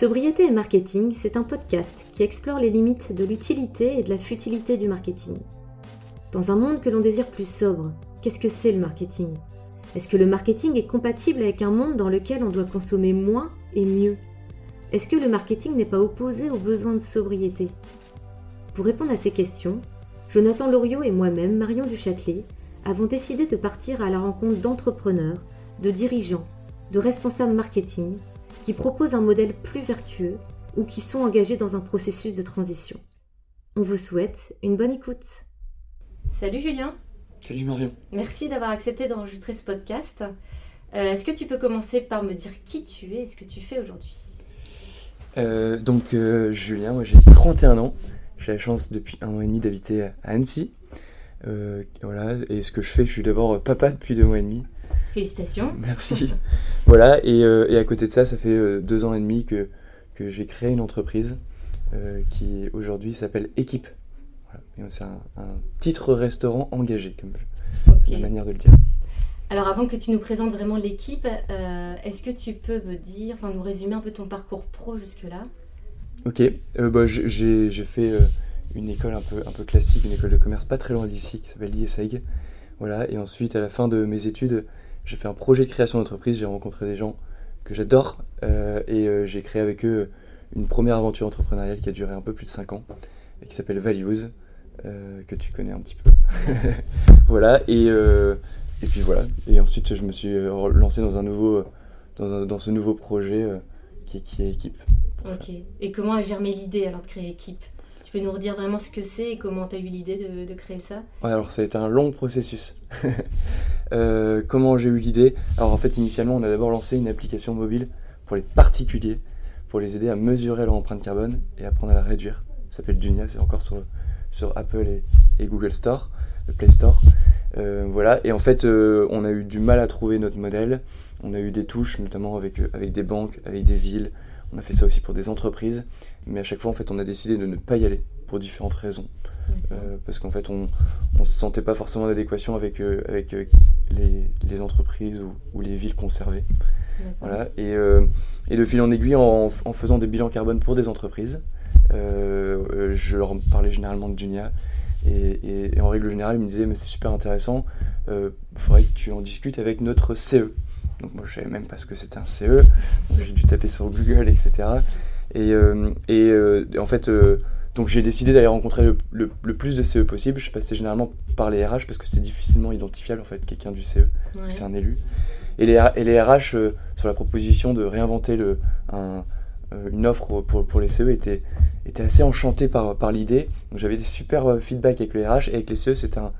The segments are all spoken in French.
Sobriété et marketing, c'est un podcast qui explore les limites de l'utilité et de la futilité du marketing. Dans un monde que l'on désire plus sobre, qu'est-ce que c'est le marketing? Est-ce que le marketing est compatible avec un monde dans lequel on doit consommer moins et mieux? Est-ce que le marketing n'est pas opposé aux besoins de sobriété? Pour répondre à ces questions, Jonathan Loriot et moi-même, Marion Duchâtelet, avons décidé de partir à la rencontre d'entrepreneurs, de dirigeants, de responsables marketing qui proposent un modèle plus vertueux ou qui sont engagés dans un processus de transition. On vous souhaite une bonne écoute. Salut Julien. Salut Marion. Merci d'avoir accepté d'enregistrer ce podcast. Euh, est-ce que tu peux commencer par me dire qui tu es et ce que tu fais aujourd'hui? Euh, Donc euh, Julien, moi j'ai 31 ans. J'ai la chance depuis un an et demi d'habiter à Annecy. voilà, et ce que je fais, je suis d'abord papa depuis deux mois et demi. Félicitations. Merci. voilà, et, et, à côté de ça, ça fait deux ans et demi que, que j'ai créé une entreprise qui aujourd'hui s'appelle Équipe. C'est un, titre restaurant engagé, comme c'est la manière de le dire. Alors avant que tu nous présentes vraiment l'équipe, euh, est-ce que tu peux me dire, enfin nous résumer un peu ton parcours pro jusque-là? Ok, euh, bah, j'ai fait euh, une école un peu, un peu classique, une école de commerce pas très loin d'ici, qui s'appelle l'ISEG. Voilà, et ensuite à la fin de mes études, j'ai fait un projet de création d'entreprise, j'ai rencontré des gens que j'adore, et j'ai créé avec eux une première aventure entrepreneuriale qui a duré un peu plus de 5 ans, et qui s'appelle Values. Euh, que tu connais un petit peu. voilà, et, euh, et puis voilà. Et ensuite, je me suis lancé dans, un nouveau, dans, dans ce nouveau projet euh, qui, qui, est Équipe. Ok. Et comment a germé l'idée alors de créer Équipe tu peux nous redire vraiment ce que c'est et comment tu as eu l'idée de, créer ça? Ouais, alors ça a été un long processus. comment j'ai eu l'idée? Alors en fait, initialement, on a d'abord lancé une application mobile pour les particuliers, pour les aider à mesurer leur empreinte carbone et apprendre à la réduire. Ça s'appelle Dunia, c'est encore sur le, sur Apple et, Google Store, le Play Store. Euh, voilà, et en fait, euh, on a eu du mal à trouver notre modèle. On a eu des touches, notamment avec, euh, avec des banques, avec des villes. On a fait ça aussi pour des entreprises. Mais à chaque fois, en fait, on a décidé de ne pas y aller pour différentes raisons. parce qu'en fait, on ne se sentait pas forcément en adéquation avec, avec les, les, entreprises ou, les villes conservées. Voilà. Et, et, de fil en aiguille, en, en, faisant des bilans carbone pour des entreprises, euh, je leur parlais généralement de Dunia. Et, en règle générale, ils me disaient, mais c'est super intéressant, il euh, faudrait que tu en discutes avec notre CE. Donc moi, je savais même pas ce que c'était un CE, j'ai dû taper sur Google, etc. Et, euh, et en fait, donc j'ai décidé d'aller rencontrer le, plus de CE possible. Je passais généralement par les RH parce que c'était difficilement identifiable, en fait, quelqu'un du CE, c'est un élu. Et les, et les RH, sur la proposition de réinventer le, un, une offre pour, pour les CE, était assez enchanté par, par l'idée. J'avais des super euh, feedbacks avec les RH et avec les CE, c'était un,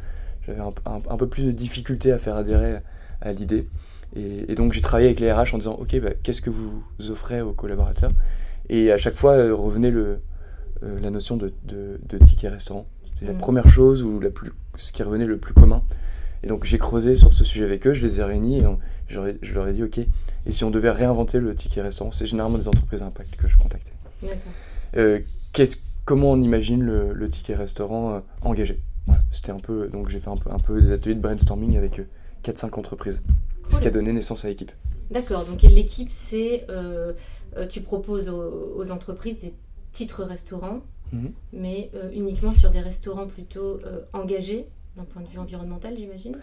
j'avais un, un, peu plus de difficulté à faire adhérer à l'idée. Et, donc j'ai travaillé avec les RH en disant ok bah, qu'est-ce que vous offrez aux collaborateurs? Et à chaque fois euh, revenait le, euh, la notion de, de, ticket restaurant. C'était la mm. première chose ou la plus, ce qui revenait le plus commun. Et donc j'ai creusé sur ce sujet avec eux, je les ai réunis et je leur ai dit ok, et si on devait réinventer le ticket restaurant, c'est généralement des entreprises à impact que je contactais. Euh, comment on imagine le, ticket restaurant euh, engagé? C'était un peu, donc j'ai fait un peu, un peu des ateliers de brainstorming avec 4-5 euh, entreprises. Ce qui a donné naissance à l'équipe. D'accord, donc l'équipe, c'est tu proposes aux, entreprises des titres restaurants, mhm. mais uniquement sur des restaurants plutôt engagés d'un point de vue environnemental, j'imagine?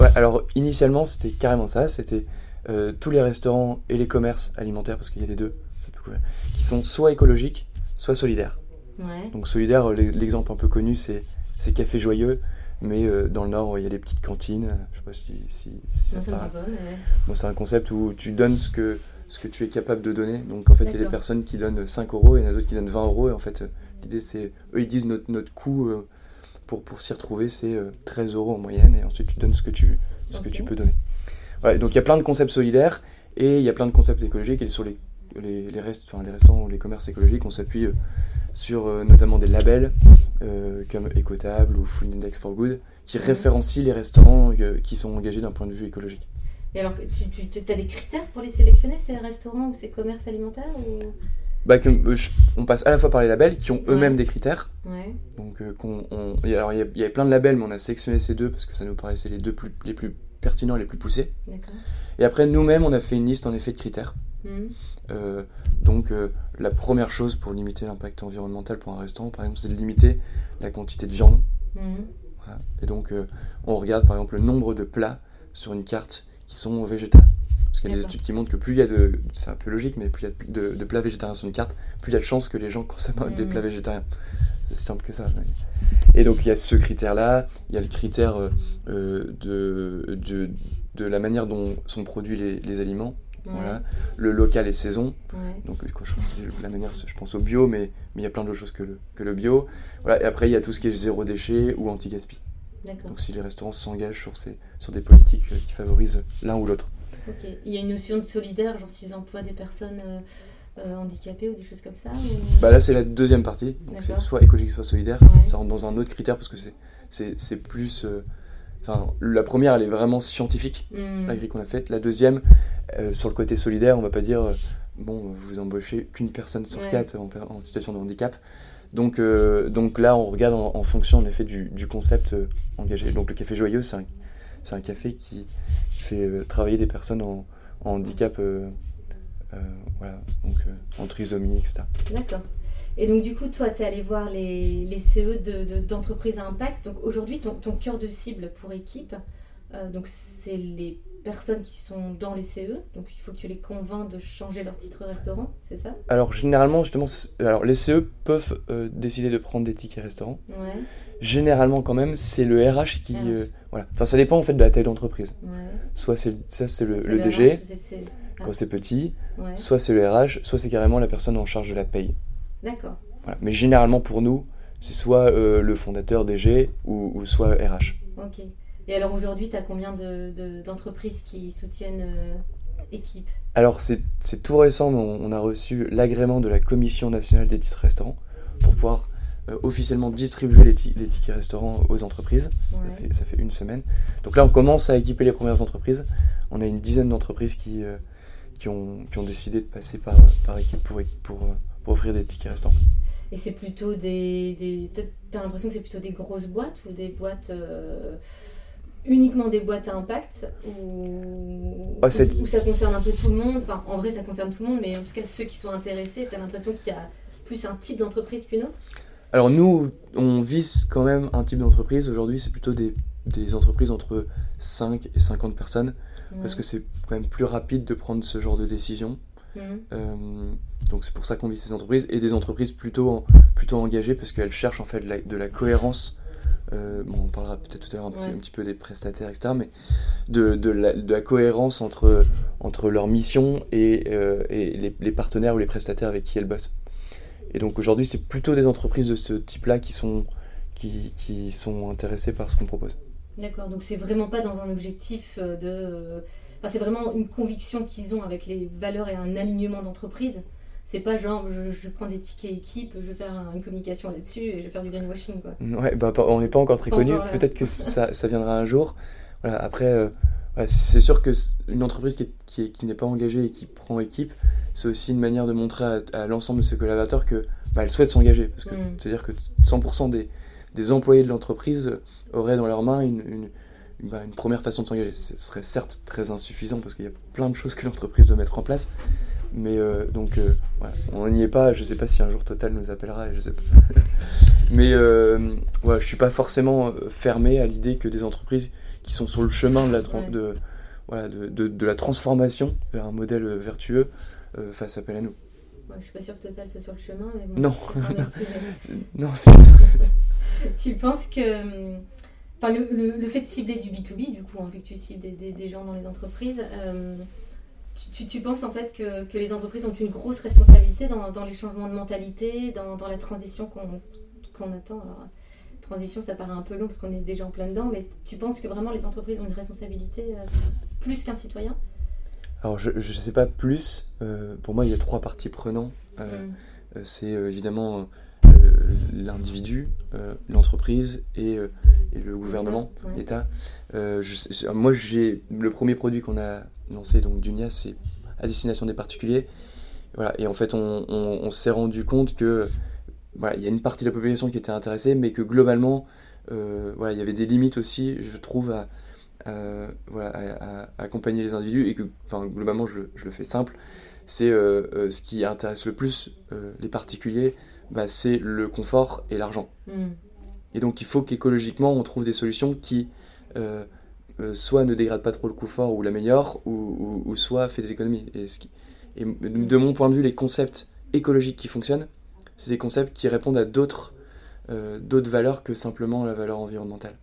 Ouais, alors initialement, c'était carrément ça. C'était tous les restaurants et les commerces alimentaires, parce qu'il y a les deux, qui sont soit écologiques, soit solidaire. Donc solidaire, l'exemple un peu connu, c'est Café Joyeux, mais euh, dans le Nord, il y a des petites cantines. Je sais pas si, si, ça c'est un concept où tu donnes ce que, ce que tu es capable de donner. Donc en fait, il y a des personnes qui donnent 5 euros et il y en a d'autres qui donnent 20 euros. Et en fait, l'idée, c'est, eux, ils disent notre, notre coût euh, pour, pour s'y retrouver, c'est 13 euh, euros en moyenne. Et ensuite, tu donnes ce que tu, ce que tu peux donner. donc il y a plein de concepts solidaires et il y a plein de concepts écologiques. Et sur les les, les, rest, les restaurants ou les commerces écologiques, on s'appuie euh, sur euh, notamment des labels comme Ecotable ou Food Index for Good qui référencient les restaurants qui sont engagés d'un point de vue écologique. Et alors, tu, tu as des critères pour les sélectionner, ces restaurants ou ces commerces alimentaires bah, on passe à la fois par les labels qui ont eux-mêmes des critères. Donc, on, alors il y, avait plein de labels, mais on a sélectionné ces deux parce que ça nous paraissait les deux plus, les plus pertinents, les plus poussés. Et après, nous-mêmes, on a fait une liste en effet de critères. Mhm. donc la première chose pour limiter l'impact environnemental pour un restaurant, par exemple, c'est de limiter la quantité de viande. Mhm. Et donc on regarde par exemple le nombre de plats sur une carte qui sont végétales. Parce qu'il y a des études qui montrent que plus il y a de. C'est un peu logique, mais plus il y a de, plats végétariens sur une carte, plus il y a de chances que les gens consomment des mm. plats végétariens. C'est simple que ça. Et donc il y a ce critère-là, il y a le critère euh, euh, de, de, de, la manière dont sont produits les, les aliments. Voilà. Le local et saison. Donc quand je pense, la manière, je pense au bio, mais, mais il y a plein d'autres choses que le, que le bio. Voilà. Et après, il y a tout ce qui est zéro déchet ou anti-gaspi. Donc si les restaurants s'engagent sur, ces, sur des politiques euh, qui favorisent l'un ou l'autre. Ok. Il y a une notion de solidaire, genre s'ils emploient des personnes euh, euh, handicapées ou des choses comme ça bah Là, c'est la deuxième partie. Donc c'est soit écologique, soit solidaire. Ça rentre dans un autre critère parce que c'est plus. Enfin, la première, elle est vraiment scientifique, hmm. la grille qu'on a faite. La deuxième, sur le côté solidaire, on va pas dire, bon, vous embauchez qu'une personne sur quatre en, en, situation de handicap. Donc, euh, donc là, on regarde en, fonction en effet du, concept euh, engagé. Donc le Café Joyeux, c'est un, café qui, fait euh, travailler des personnes en, handicap, voilà, donc en trisomie, etc. D'accord. Et donc du coup, toi, tu es allé voir les, les CE d'entreprises à impact. Donc aujourd'hui, ton, cœur de cible pour équipe, c'est les personnes qui sont dans les CE, donc il faut que tu les convaincs de changer leur titre restaurant, c'est ça? Alors généralement, justement, alors les CE peuvent euh, décider de prendre des tickets restaurants. Ouais. Généralement, quand même, c'est le RH qui. Euh, voilà. Enfin, ça dépend en fait de la taille d'entreprise. Ouais. Soit c'est ça, c'est le, DG quand c'est petit, soit c'est le RH, soit c'est carrément la personne en charge de la paye. D'accord. Voilà. Mais généralement pour nous, c'est soit euh, le fondateur DG ou, ou soit RH. Ok. Et alors aujourd'hui, tu as combien d'entreprises qui soutiennent euh, Équipe? Alors c'est tout récent, on, a reçu l'agrément de la Commission nationale des titres restaurants pour pouvoir euh, officiellement distribuer les, les, tickets restaurants aux entreprises. Ça, fait, une semaine. Donc là, on commence à équiper les premières entreprises. On a une dizaine d'entreprises qui, euh, qui, ont, qui, ont, décidé de passer par, par équipe pour, pour, pour offrir des tickets restaurants. Et c'est plutôt des. des T'as l'impression que c'est plutôt des grosses boîtes ou des boîtes uniquement des boîtes à impact ou, ça concerne un peu tout le monde enfin, En vrai, ça concerne tout le monde, mais en tout cas, ceux qui sont intéressés, tu as l'impression qu'il y a plus un type d'entreprise qu'une autre? Alors, nous, on vise quand même un type d'entreprise. Aujourd'hui, c'est plutôt des, des, entreprises entre 5 et 50 personnes, parce que c'est quand même plus rapide de prendre ce genre de décision. Mmh. Euh, donc c'est pour ça qu'on vise ces entreprises et des entreprises plutôt, plutôt engagées parce qu'elles cherchent en fait de la, de la cohérence euh, bon, on parlera peut-être tout à l'heure un, petit, peu des prestataires, etc., mais de, de, la, cohérence entre, entre leur mission et, euh, et les, partenaires ou les prestataires avec qui elles bossent. Et donc aujourd'hui, c'est plutôt des entreprises de ce type-là qui sont, qui, qui sont intéressées par ce qu'on propose. D'accord, donc c'est vraiment pas dans un objectif de... Enfin, c'est vraiment une conviction qu'ils ont avec les valeurs et un alignement d'entreprise c'est pas genre je, prends des tickets équipe, je vais faire une communication là-dessus et je vais faire du greenwashing. Quoi. Ouais, bah, on n'est pas encore très connu. Peut-être que ça, ça, viendra un jour. Voilà, après, euh, c'est sûr qu'une entreprise qui, qui, qui n'est pas engagée et qui prend équipe, c'est aussi une manière de montrer à, l'ensemble de ses collaborateurs que bah, elle souhaite s'engager. Parce que mm. c'est-à-dire que 100% des, des, employés de l'entreprise auraient dans leurs mains une, une, bah, une première façon de s'engager. Ce serait certes très insuffisant parce qu'il y a plein de choses que l'entreprise doit mettre en place, mais euh, donc, euh, on n'y est pas. Je sais pas si un jour Total nous appellera. Je sais pas. Mais euh, ouais, je suis pas forcément fermé à l'idée que des entreprises qui sont sur le chemin de la, de, voilà, de, de, la transformation vers un modèle vertueux fassent appel à nous. Moi, je suis pas sûr que Total soit sur le chemin, mais bon, non. non, c'est Tu penses que. Enfin, le, le, fait de cibler du B2B, du coup, hein, vu que tu cibles des, des, gens dans les entreprises, tu, tu, penses en fait que, que, les entreprises ont une grosse responsabilité dans, dans les changements de mentalité, dans, dans la transition qu'on attend? Alors, transition, ça paraît un peu long parce qu'on est déjà en plein dedans, mais tu penses que vraiment les entreprises ont une responsabilité euh, plus qu'un citoyen? Alors, je ne sais pas plus. Euh, pour moi, il y a trois parties prenantes. Euh, mm. C'est évidemment l'individu, l'entreprise et, et, le gouvernement, l'État. moi, j'ai le premier produit qu'on a lancé donc Dunia, c'est à destination des particuliers. Voilà, et en fait, on, s'est rendu compte que voilà, il y a une partie de la population qui était intéressée, mais que globalement, euh, voilà, il y avait des limites aussi, je trouve, à, voilà, à, accompagner les individus et que, enfin, globalement, je, je le fais simple. C'est ce qui intéresse le plus les particuliers, bah, c'est le confort et l'argent. Hmm. Et donc, il faut qu'écologiquement, on trouve des solutions qui euh, soit ne dégrade pas trop le confort ou l'améliore, ou, ou, soit fait des économies. Et, et, de mon point de vue, les concepts écologiques qui fonctionnent, c'est des concepts qui répondent à d'autres euh, valeurs que simplement la valeur environnementale.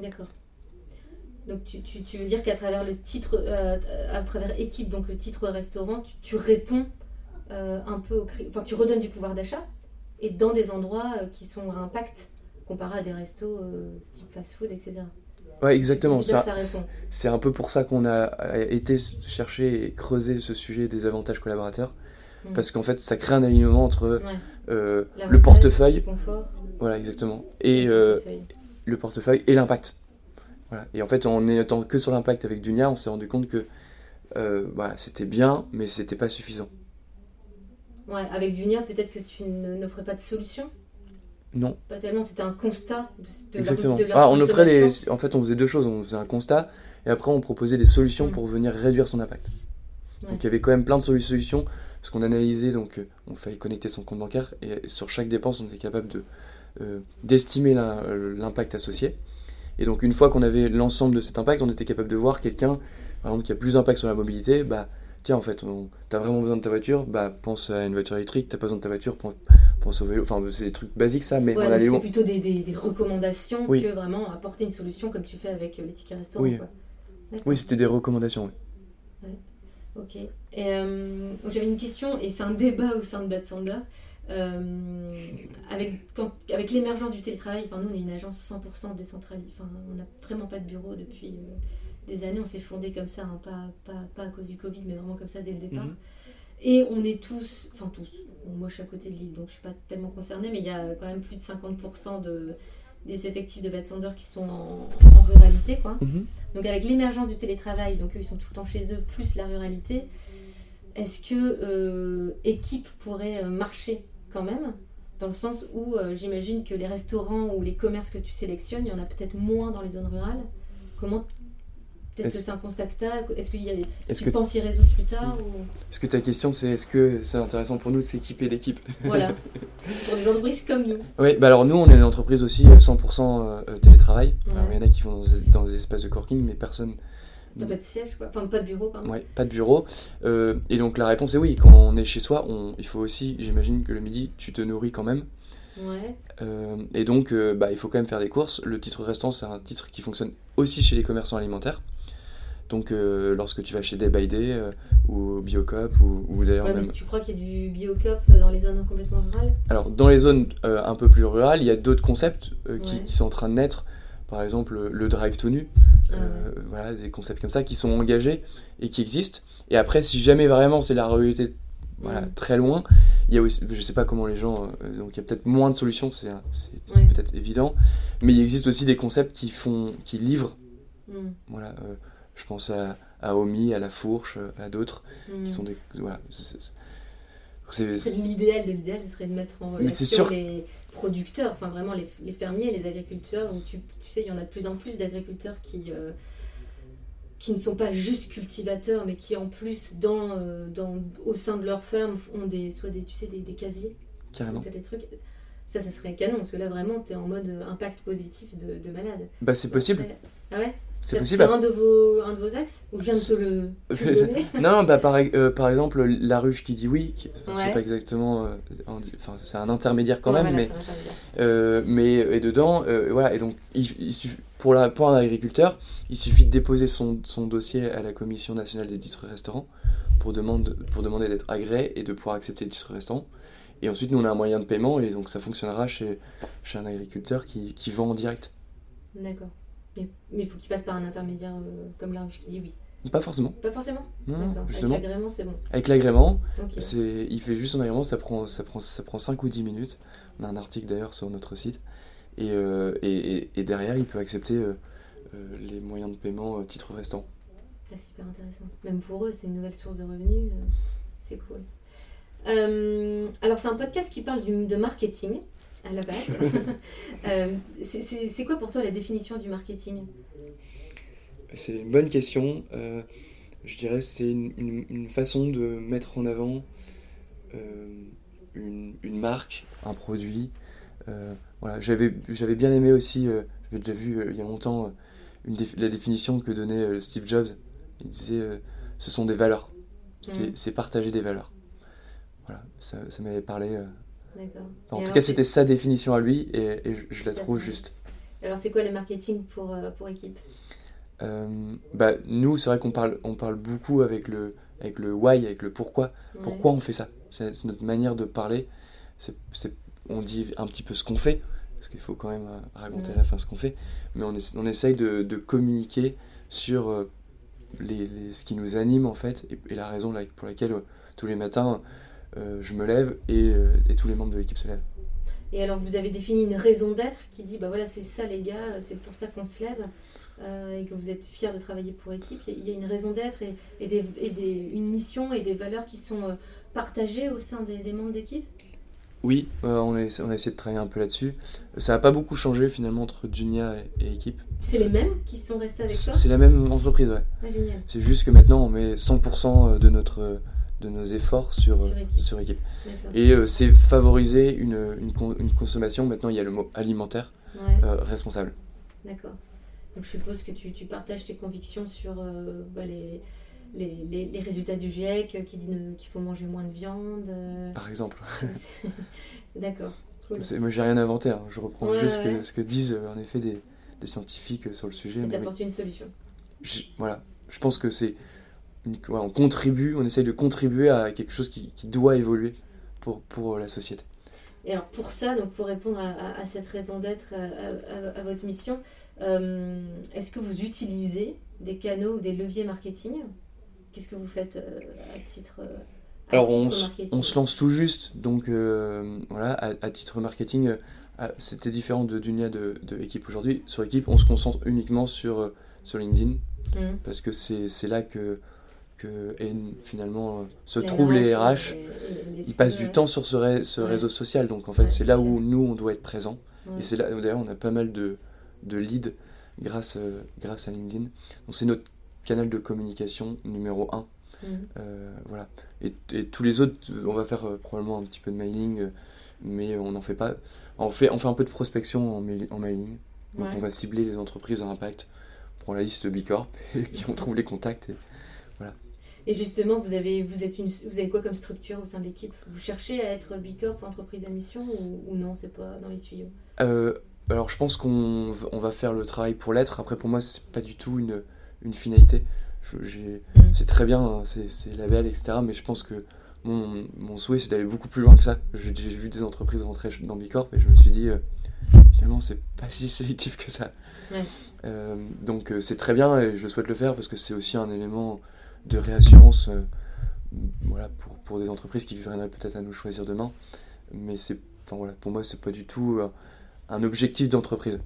D'accord. Donc tu, veux dire qu'à travers le titre, euh, à travers équipe, donc le titre restaurant, tu, tu réponds un peu au enfin tu redonnes du pouvoir d'achat et dans des endroits qui sont à impact comparé à des restos type fast-food, etc. Ouais, exactement. Ça, c'est un peu pour ça qu'on a été chercher et creuser ce sujet des avantages collaborateurs. Mm. Parce qu'en fait, ça crée un alignement entre euh, le portefeuille. Voilà, exactement. Et euh, le portefeuille et l'impact. Voilà. Et en fait, en étant que sur l'impact avec Dunia, on s'est rendu compte que euh, bah, c'était bien, mais c'était pas suffisant. Ouais, avec Dunia, peut-être que tu n'offrais pas de solution non. Pas tellement, c'était un constat de, Exactement. ah, on offrait des... En fait, on faisait deux choses. On faisait un constat et après, on proposait des solutions mm. pour venir réduire son impact. Donc, il y avait quand même plein de solutions parce qu'on analysait, donc, euh, on fallait connecter son compte bancaire et sur chaque dépense, on était capable de, euh, d'estimer euh, l'impact associé. Et donc, une fois qu'on avait l'ensemble de cet impact, on était capable de voir quelqu'un, par exemple, qui a plus d'impact sur la mobilité, bah, tiens, en fait, t'as vraiment besoin de ta voiture, bah, pense à une voiture électrique, t'as pas besoin de ta voiture, pense, au vélo. Enfin, c'est des trucs basiques, ça, mais ouais, on C'est plutôt des, des, recommandations que vraiment apporter une solution comme tu fais avec euh, les tickets restaurants. Oui, oui c'était des recommandations, oui. Ouais. Ok. Et euh, j'avais une question, et c'est un débat au sein de Bad Sander. Euh, avec, avec l'émergence du télétravail, enfin, nous on est une agence 100% décentralisée, enfin, on n'a vraiment pas de bureau depuis des années, on s'est fondé comme ça, hein, pas, pas, pas, à cause du Covid, mais vraiment comme ça dès le départ. Mhm. Et on est tous, enfin tous, moi je suis à côté de l'île, donc je suis pas tellement concernée, mais il y a quand même plus de 50% de, des effectifs de Bad Sander qui sont en, ruralité. Quoi. Mhm. Donc avec l'émergence du télétravail, donc eux ils sont tout le temps chez eux, plus la ruralité, est-ce que euh, équipe pourrait euh, marcher quand même? Dans le sens où euh, j'imagine que les restaurants ou les commerces que tu sélectionnes, il y en a peut-être moins dans les zones rurales. Comment Peut-être que c'est un constat Est-ce qu'il y a des... tu penses y résoudre plus tard ou... Est-ce que ta question c'est est-ce que c'est intéressant pour nous de s'équiper d'équipe Voilà. pour des entreprises comme nous. Oui, bah alors nous on est une entreprise aussi 100% euh, euh, télétravail. il y en a qui vont dans des, espaces de coworking, mais personne. T'as pas de siège quoi Enfin pas de bureau pardon. Oui, pas de bureau. Euh, et donc la réponse est oui, quand on est chez soi, on... il faut aussi, j'imagine que le midi tu te nourris quand même. Ouais. et donc, bah, il faut quand même faire des courses. Le titre restant, c'est un titre qui fonctionne aussi chez les commerçants alimentaires. Donc euh, lorsque tu vas chez Day by Day euh, ou Biocop ou, ou d'ailleurs même... Tu crois qu'il y a du Biocop dans les zones complètement rurales? Alors dans les zones euh, un peu plus rurales, il y a d'autres concepts qui, sont en train de naître. Par exemple le drive to nu, ah voilà des concepts comme ça qui sont engagés et qui existent. Et après si jamais vraiment c'est la réalité voilà, mm. très loin. Il y a aussi, je sais pas comment les gens, donc il y a peut-être moins de solutions, c'est, peut-être évident, mais il existe aussi des concepts qui font, qui livrent, mm. voilà, je pense à, à Omi, à La Fourche, à d'autres, qui sont des. Voilà, c'est l'idéal de l'idéal, ce serait de mettre en relation les producteurs, enfin vraiment les, les, fermiers, les agriculteurs. Donc tu, tu, sais, il y en a de plus en plus d'agriculteurs qui, euh, qui ne sont pas juste cultivateurs, mais qui en plus, dans, euh, dans, au sein de leur ferme, ont des, soit des, tu sais, des, des casiers. Carrément. Des trucs. Ça, ça serait canon, parce que là, vraiment, tu es en mode impact positif de, de malade. Bah, c'est possible. Ah ouais? C'est possible. C'est un, de vos, un de vos axes Ou je viens de te le, donner Non, bah, par, euh, par exemple, la ruche qui dit oui, qui, pas exactement. Euh, enfin, c'est un intermédiaire quand même, mais, euh, mais. Et dedans, voilà, et donc, il, pour, la, pour un agriculteur, il suffit de déposer son, son dossier à la Commission nationale des titres restaurants pour, demande, pour demander d'être agréé et de pouvoir accepter le titre restaurant. Et ensuite, nous, on a un moyen de paiement, et donc ça fonctionnera chez, chez un agriculteur qui, qui vend en direct. D'accord. Mais il faut qu'il passe par un intermédiaire euh, comme la qui dit oui. Pas forcément. Pas forcément? Non, Avec l'agrément, c'est bon. Avec l'agrément, c'est, il fait juste son agrément, ça prend, ça, prend, ça prend 5 ou 10 minutes. On a un article d'ailleurs sur notre site. Et, euh, et, et, derrière, il peut accepter euh, les moyens de paiement titre restant. C'est super intéressant. Même pour eux, c'est une nouvelle source de revenus. c'est cool. alors, c'est un podcast qui parle du, de marketing à la base. Euh, c'est quoi pour toi la définition du marketing? C'est une bonne question. Euh, je dirais c'est une, façon de mettre en avant une, marque, un produit. voilà, j'avais bien aimé aussi, j'avais déjà vu il y a longtemps la définition que donnait Steve Jobs. Il disait ce sont des valeurs. C'est partager des valeurs. Voilà, ça, m'avait parlé. Euh. En tout cas, c'était sa définition à lui et, je, la trouve juste. Alors, c'est quoi le marketing pour, euh, pour équipe? Euh, bah, Nous, c'est vrai qu'on parle, on parle beaucoup avec le, avec le why, avec le pourquoi. Pourquoi on fait ça? C'est notre manière de parler. C'est, on dit un petit peu ce qu'on fait, parce qu'il faut quand même raconter à la fin ce qu'on fait, mais on, on essaye de, de communiquer sur les, ce qui nous anime en fait et, la raison pour laquelle tous les matins euh, je me lève euh, et, tous les membres de l'équipe se lèvent. Et alors, vous avez défini une raison d'être qui dit bah voilà, c'est ça les gars, c'est pour ça qu'on se lève. Euh, et que vous êtes fiers de travailler pour équipe. Il y a une raison d'être et, et, des, et des, une mission et des valeurs qui sont partagées au sein des, membres d'équipe? Oui, on, a, on a essayé de travailler un peu là-dessus. Ça n'a pas beaucoup changé finalement entre Junia et, équipe. C'est les mêmes qui sont restés avec toi? C'est la même entreprise, ouais. Ah, c'est juste que maintenant on met 100% de notre de nos efforts sur, sur équipe. Et euh, c'est favoriser une, une, consommation, maintenant il y a le mot alimentaire, euh, responsable. D'accord. Donc je suppose que tu, tu partages tes convictions sur euh, bah, les, les, les, résultats du GIEC qui dit qu'il faut manger moins de viande. Par exemple. D'accord. Cool. Moi j'ai rien inventé, hein. je reprends juste ce que disent en effet des, des scientifiques sur le sujet. Et t'apportes une solution. voilà, je pense que c'est on contribue, on essaye de contribuer à quelque chose qui, doit évoluer pour, pour la société. Et alors pour ça, donc pour répondre à, cette raison d'être, à, votre mission, euh, est-ce que vous utilisez des canaux ou des leviers marketing? Qu'est-ce que vous faites euh, à titre euh, Alors on, on, se lance tout juste, donc voilà, à, titre marketing, c'était différent de Dunia de, de équipe aujourd'hui. Sur équipe, on se concentre uniquement sur, sur LinkedIn, mmh. parce que c'est là que que et finalement euh, se trouvent les RH, ils passent du temps sur ce, ce réseau social. Donc en fait, c'est là où nous, on doit être présent. Et c'est là, d'ailleurs, on a pas mal de, de leads grâce, euh, grâce à LinkedIn. Donc c'est notre canal de communication numéro 1. Mhm. Euh, voilà. Et, et, tous les autres, on va faire probablement un petit peu de mailing, mais on n'en fait pas. On fait, on fait un peu de prospection en, en mailing. Donc on va cibler les entreprises à impact. On prend la liste Bicorp et puis on trouve les contacts. Et, et justement, vous avez, vous, êtes une, vous avez quoi comme structure au sein de l'équipe? Vous cherchez à être Bicorp ou entreprise à mission ou, non C'est pas dans les tuyaux? Euh, Alors, je pense qu'on on va faire le travail pour l'être. Après, pour moi, c'est pas du tout une, une finalité. Mm. C'est très bien, hein, c'est label, etc. Mais je pense que mon, mon souhait, c'est d'aller beaucoup plus loin que ça. J'ai vu des entreprises rentrer dans Bicorp et je me suis dit, euh, finalement, c'est pas si sélectif que ça. Euh, donc, c'est très bien et je souhaite le faire parce que c'est aussi un élément de réassurance euh, voilà, pour, pour, des entreprises qui viendraient peut-être à nous choisir demain. Mais c'est, voilà, pour moi, c'est pas du tout euh, un objectif d'entreprise.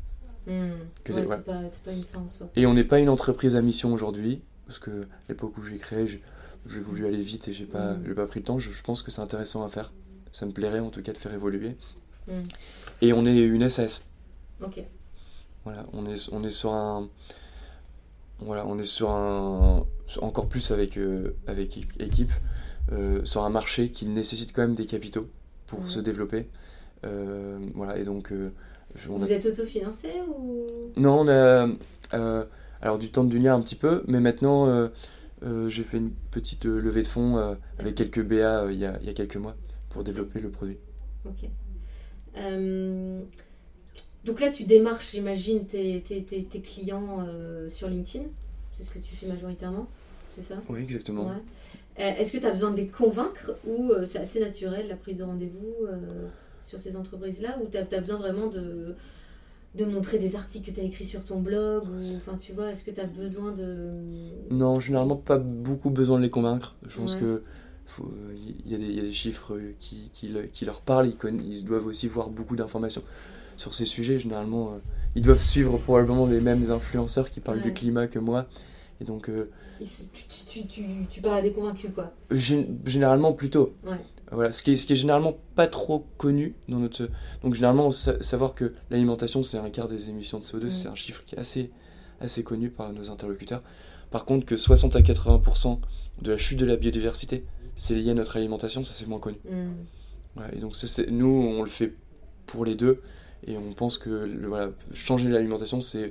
Hmm. c'est pas, une fin en soi. Et on n'est pas une entreprise à mission aujourd'hui, parce que l'époque où j'ai créé, j'ai voulu aller vite et j'ai pas, hmm. pas pris le temps. Je, pense que c'est intéressant à faire. Ça me plairait en tout cas de faire évoluer. Hmm. Et on est une SS. Ok. Voilà, on est, on est sur un, voilà, on est sur un, encore plus avec, euh, avec équipe, euh, sur un marché qui nécessite quand même des capitaux pour se développer. Euh, voilà, et donc. Vous êtes autofinancé ou? Non, on a. alors, du temps de Dunia un petit peu, mais maintenant, j'ai fait une petite levée de fonds avec quelques BA il y, a, il, y a, quelques mois pour développer le produit. Ok. Donc là, tu démarches, j'imagine, tes, tes, tes, clients euh, sur LinkedIn. C'est ce que tu fais majoritairement, c'est ça? Oui, exactement. Euh, est-ce que tu as besoin de les convaincre ou euh, c'est assez naturel la prise de rendez-vous sur ces entreprises-là? Ou tu as, besoin vraiment de, de montrer des articles que tu as écrits sur ton blog ou, Enfin, tu vois, est-ce que tu as besoin de... Non, généralement pas beaucoup besoin de les convaincre. Je pense que il y, y, a des chiffres qui, qui, qui leur parlent, ils, ils doivent aussi voir beaucoup d'informations sur ces sujets, généralement, euh, ils doivent suivre probablement les mêmes influenceurs qui parlent du climat que moi. Et donc. Euh, tu, tu, tu, parles à des convaincus, quoi Généralement, plutôt. Voilà, ce qui, est, ce qui est généralement pas trop connu dans notre. Donc, généralement, savoir que l'alimentation, c'est un quart des émissions de CO2, c'est un chiffre qui est assez, assez connu par nos interlocuteurs. Par contre, que 60 à 80% de la chute de la biodiversité, c'est lié à notre alimentation, ça c'est moins connu. Mm. et donc nous, on le fait pour les deux, et on pense que le, voilà, changer l'alimentation, c'est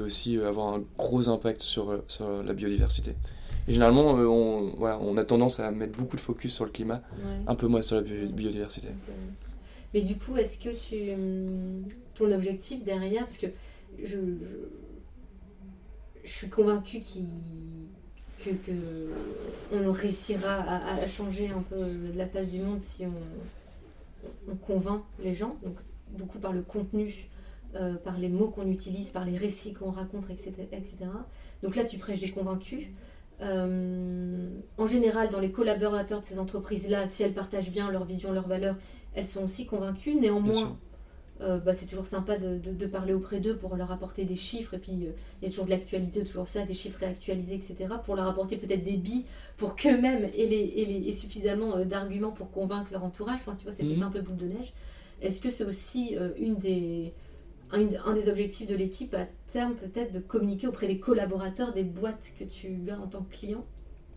aussi euh, avoir un gros impact sur, sur la biodiversité. Et généralement, euh, on, voilà, on a tendance à mettre beaucoup de focus sur le climat, un peu moins sur la biodiversité. Mais du coup, est-ce que tu, ton objectif derrière, parce que je, je, suis convaincue que, que, on réussira à, changer un peu la face du monde si on, on convainc les gens, donc beaucoup par le contenu, euh, par les mots qu'on utilise, par les récits qu'on raconte, etc., etc. Donc là, tu prêches des convaincus. Euh, en général, dans les collaborateurs de ces entreprises-là, si elles partagent bien leur vision, leurs valeurs, elles sont aussi convaincues. Néanmoins, euh, bah, c'est toujours sympa de, parler auprès d'eux pour leur apporter des chiffres. Et puis, euh, il y a toujours de l'actualité, toujours ça, des chiffres réactualisés, etc. Pour leur apporter peut-être des billes pour qu'eux-mêmes aient, les, suffisamment d'arguments pour convaincre leur entourage. Enfin, tu vois, c'est mmh. un peu boule de neige. Est-ce que c'est aussi une des un, des objectifs de l'équipe à terme peut-être de communiquer auprès des collaborateurs des boîtes que tu as en tant que client?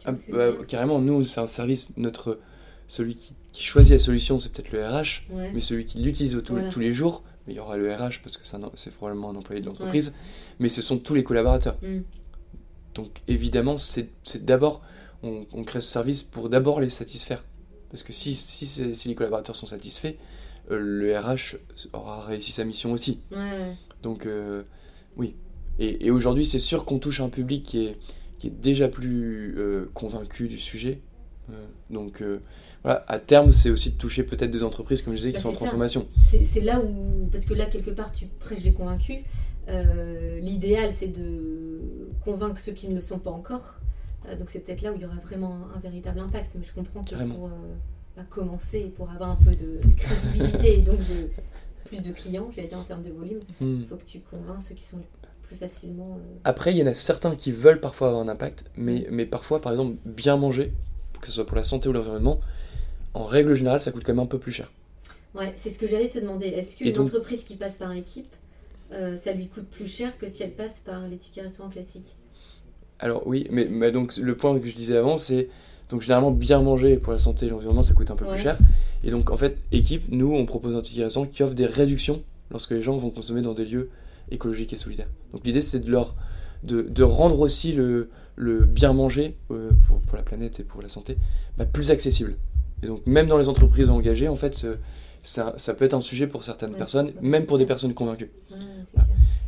Ah, bah, Carrément, nous, c'est un service, notre, celui qui, choisit la solution, c'est peut-être le RH, mais celui qui l'utilise tous les jours, il y aura le RH parce que c'est probablement un employé de l'entreprise, mais ce sont tous les collaborateurs. Mm. Donc évidemment, c'est d'abord, on, crée ce service pour d'abord les satisfaire. Parce que si, si, si les collaborateurs sont satisfaits, euh, le RH aura réussi sa mission aussi. Donc, euh, oui. Et, aujourd'hui, c'est sûr qu'on touche un public qui est, qui est déjà plus euh, convaincu du sujet. donc, voilà, à terme, c'est aussi de toucher peut-être des entreprises, comme je disais, qui bah, sont en transformation. C'est là où, parce que là, quelque part, tu prêches les convaincus. L'idéal, c'est de convaincre ceux qui ne le sont pas encore. donc, c'est peut-être là où il y aura vraiment un, véritable impact. Mais je comprends que pour à commencer pour avoir un peu de crédibilité et donc de, plus de clients, j'allais dire en termes de volume, hmm. il faut que tu convaincs ceux qui sont plus facilement. Euh, Après, il y en a certains qui veulent parfois avoir un impact, mais, hmm. mais parfois, par exemple, bien manger, que ce soit pour la santé ou l'environnement, en règle générale, ça coûte quand même un peu plus cher. Ouais, c'est ce que j'allais te demander. Est-ce qu'une entreprise qui passe par équipe, euh, ça lui coûte plus cher que si elle passe par les tickets restaurants classiques? Alors oui, mais, mais, donc le point que je disais avant, c'est donc généralement, bien manger pour la santé et l'environnement, ça coûte un peu plus cher. Et donc en fait, équipe, nous, on propose un ticket restaurant qui offre des réductions lorsque les gens vont consommer dans des lieux écologiques et solidaires. Donc l'idée, c'est de leur de, de, rendre aussi le, le bien manger euh, pour, pour, la planète et pour la santé bah, plus accessible. Et donc même dans les entreprises engagées, en fait, ça, ça, peut être un sujet pour certaines personnes, même pour des personnes convaincues.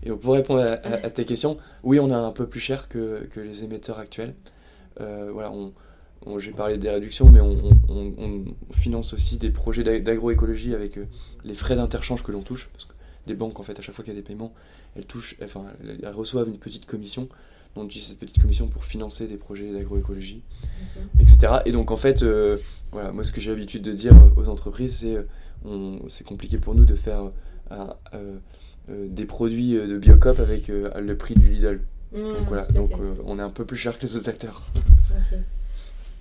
Et pour répondre à, à, tes questions, oui, on est un peu plus cher que, que les émetteurs actuels. Euh, voilà, on, j'ai parlé des réductions, mais on, finance aussi des projets d'agroécologie avec euh, les frais d'interchange que l'on touche, parce que des banques, en fait, à chaque fois qu'il y a des paiements, elles, touchent, enfin, elles reçoivent une petite commission. On utilise cette petite commission pour financer des projets d'agroécologie, etc. Et donc, en fait, euh, voilà, moi, ce que j'ai l'habitude de dire aux entreprises, c'est euh, c'est compliqué pour nous de faire des produits de Biocop avec le prix du Lidl. Mmh, donc voilà, donc on est un peu plus cher que les autres acteurs.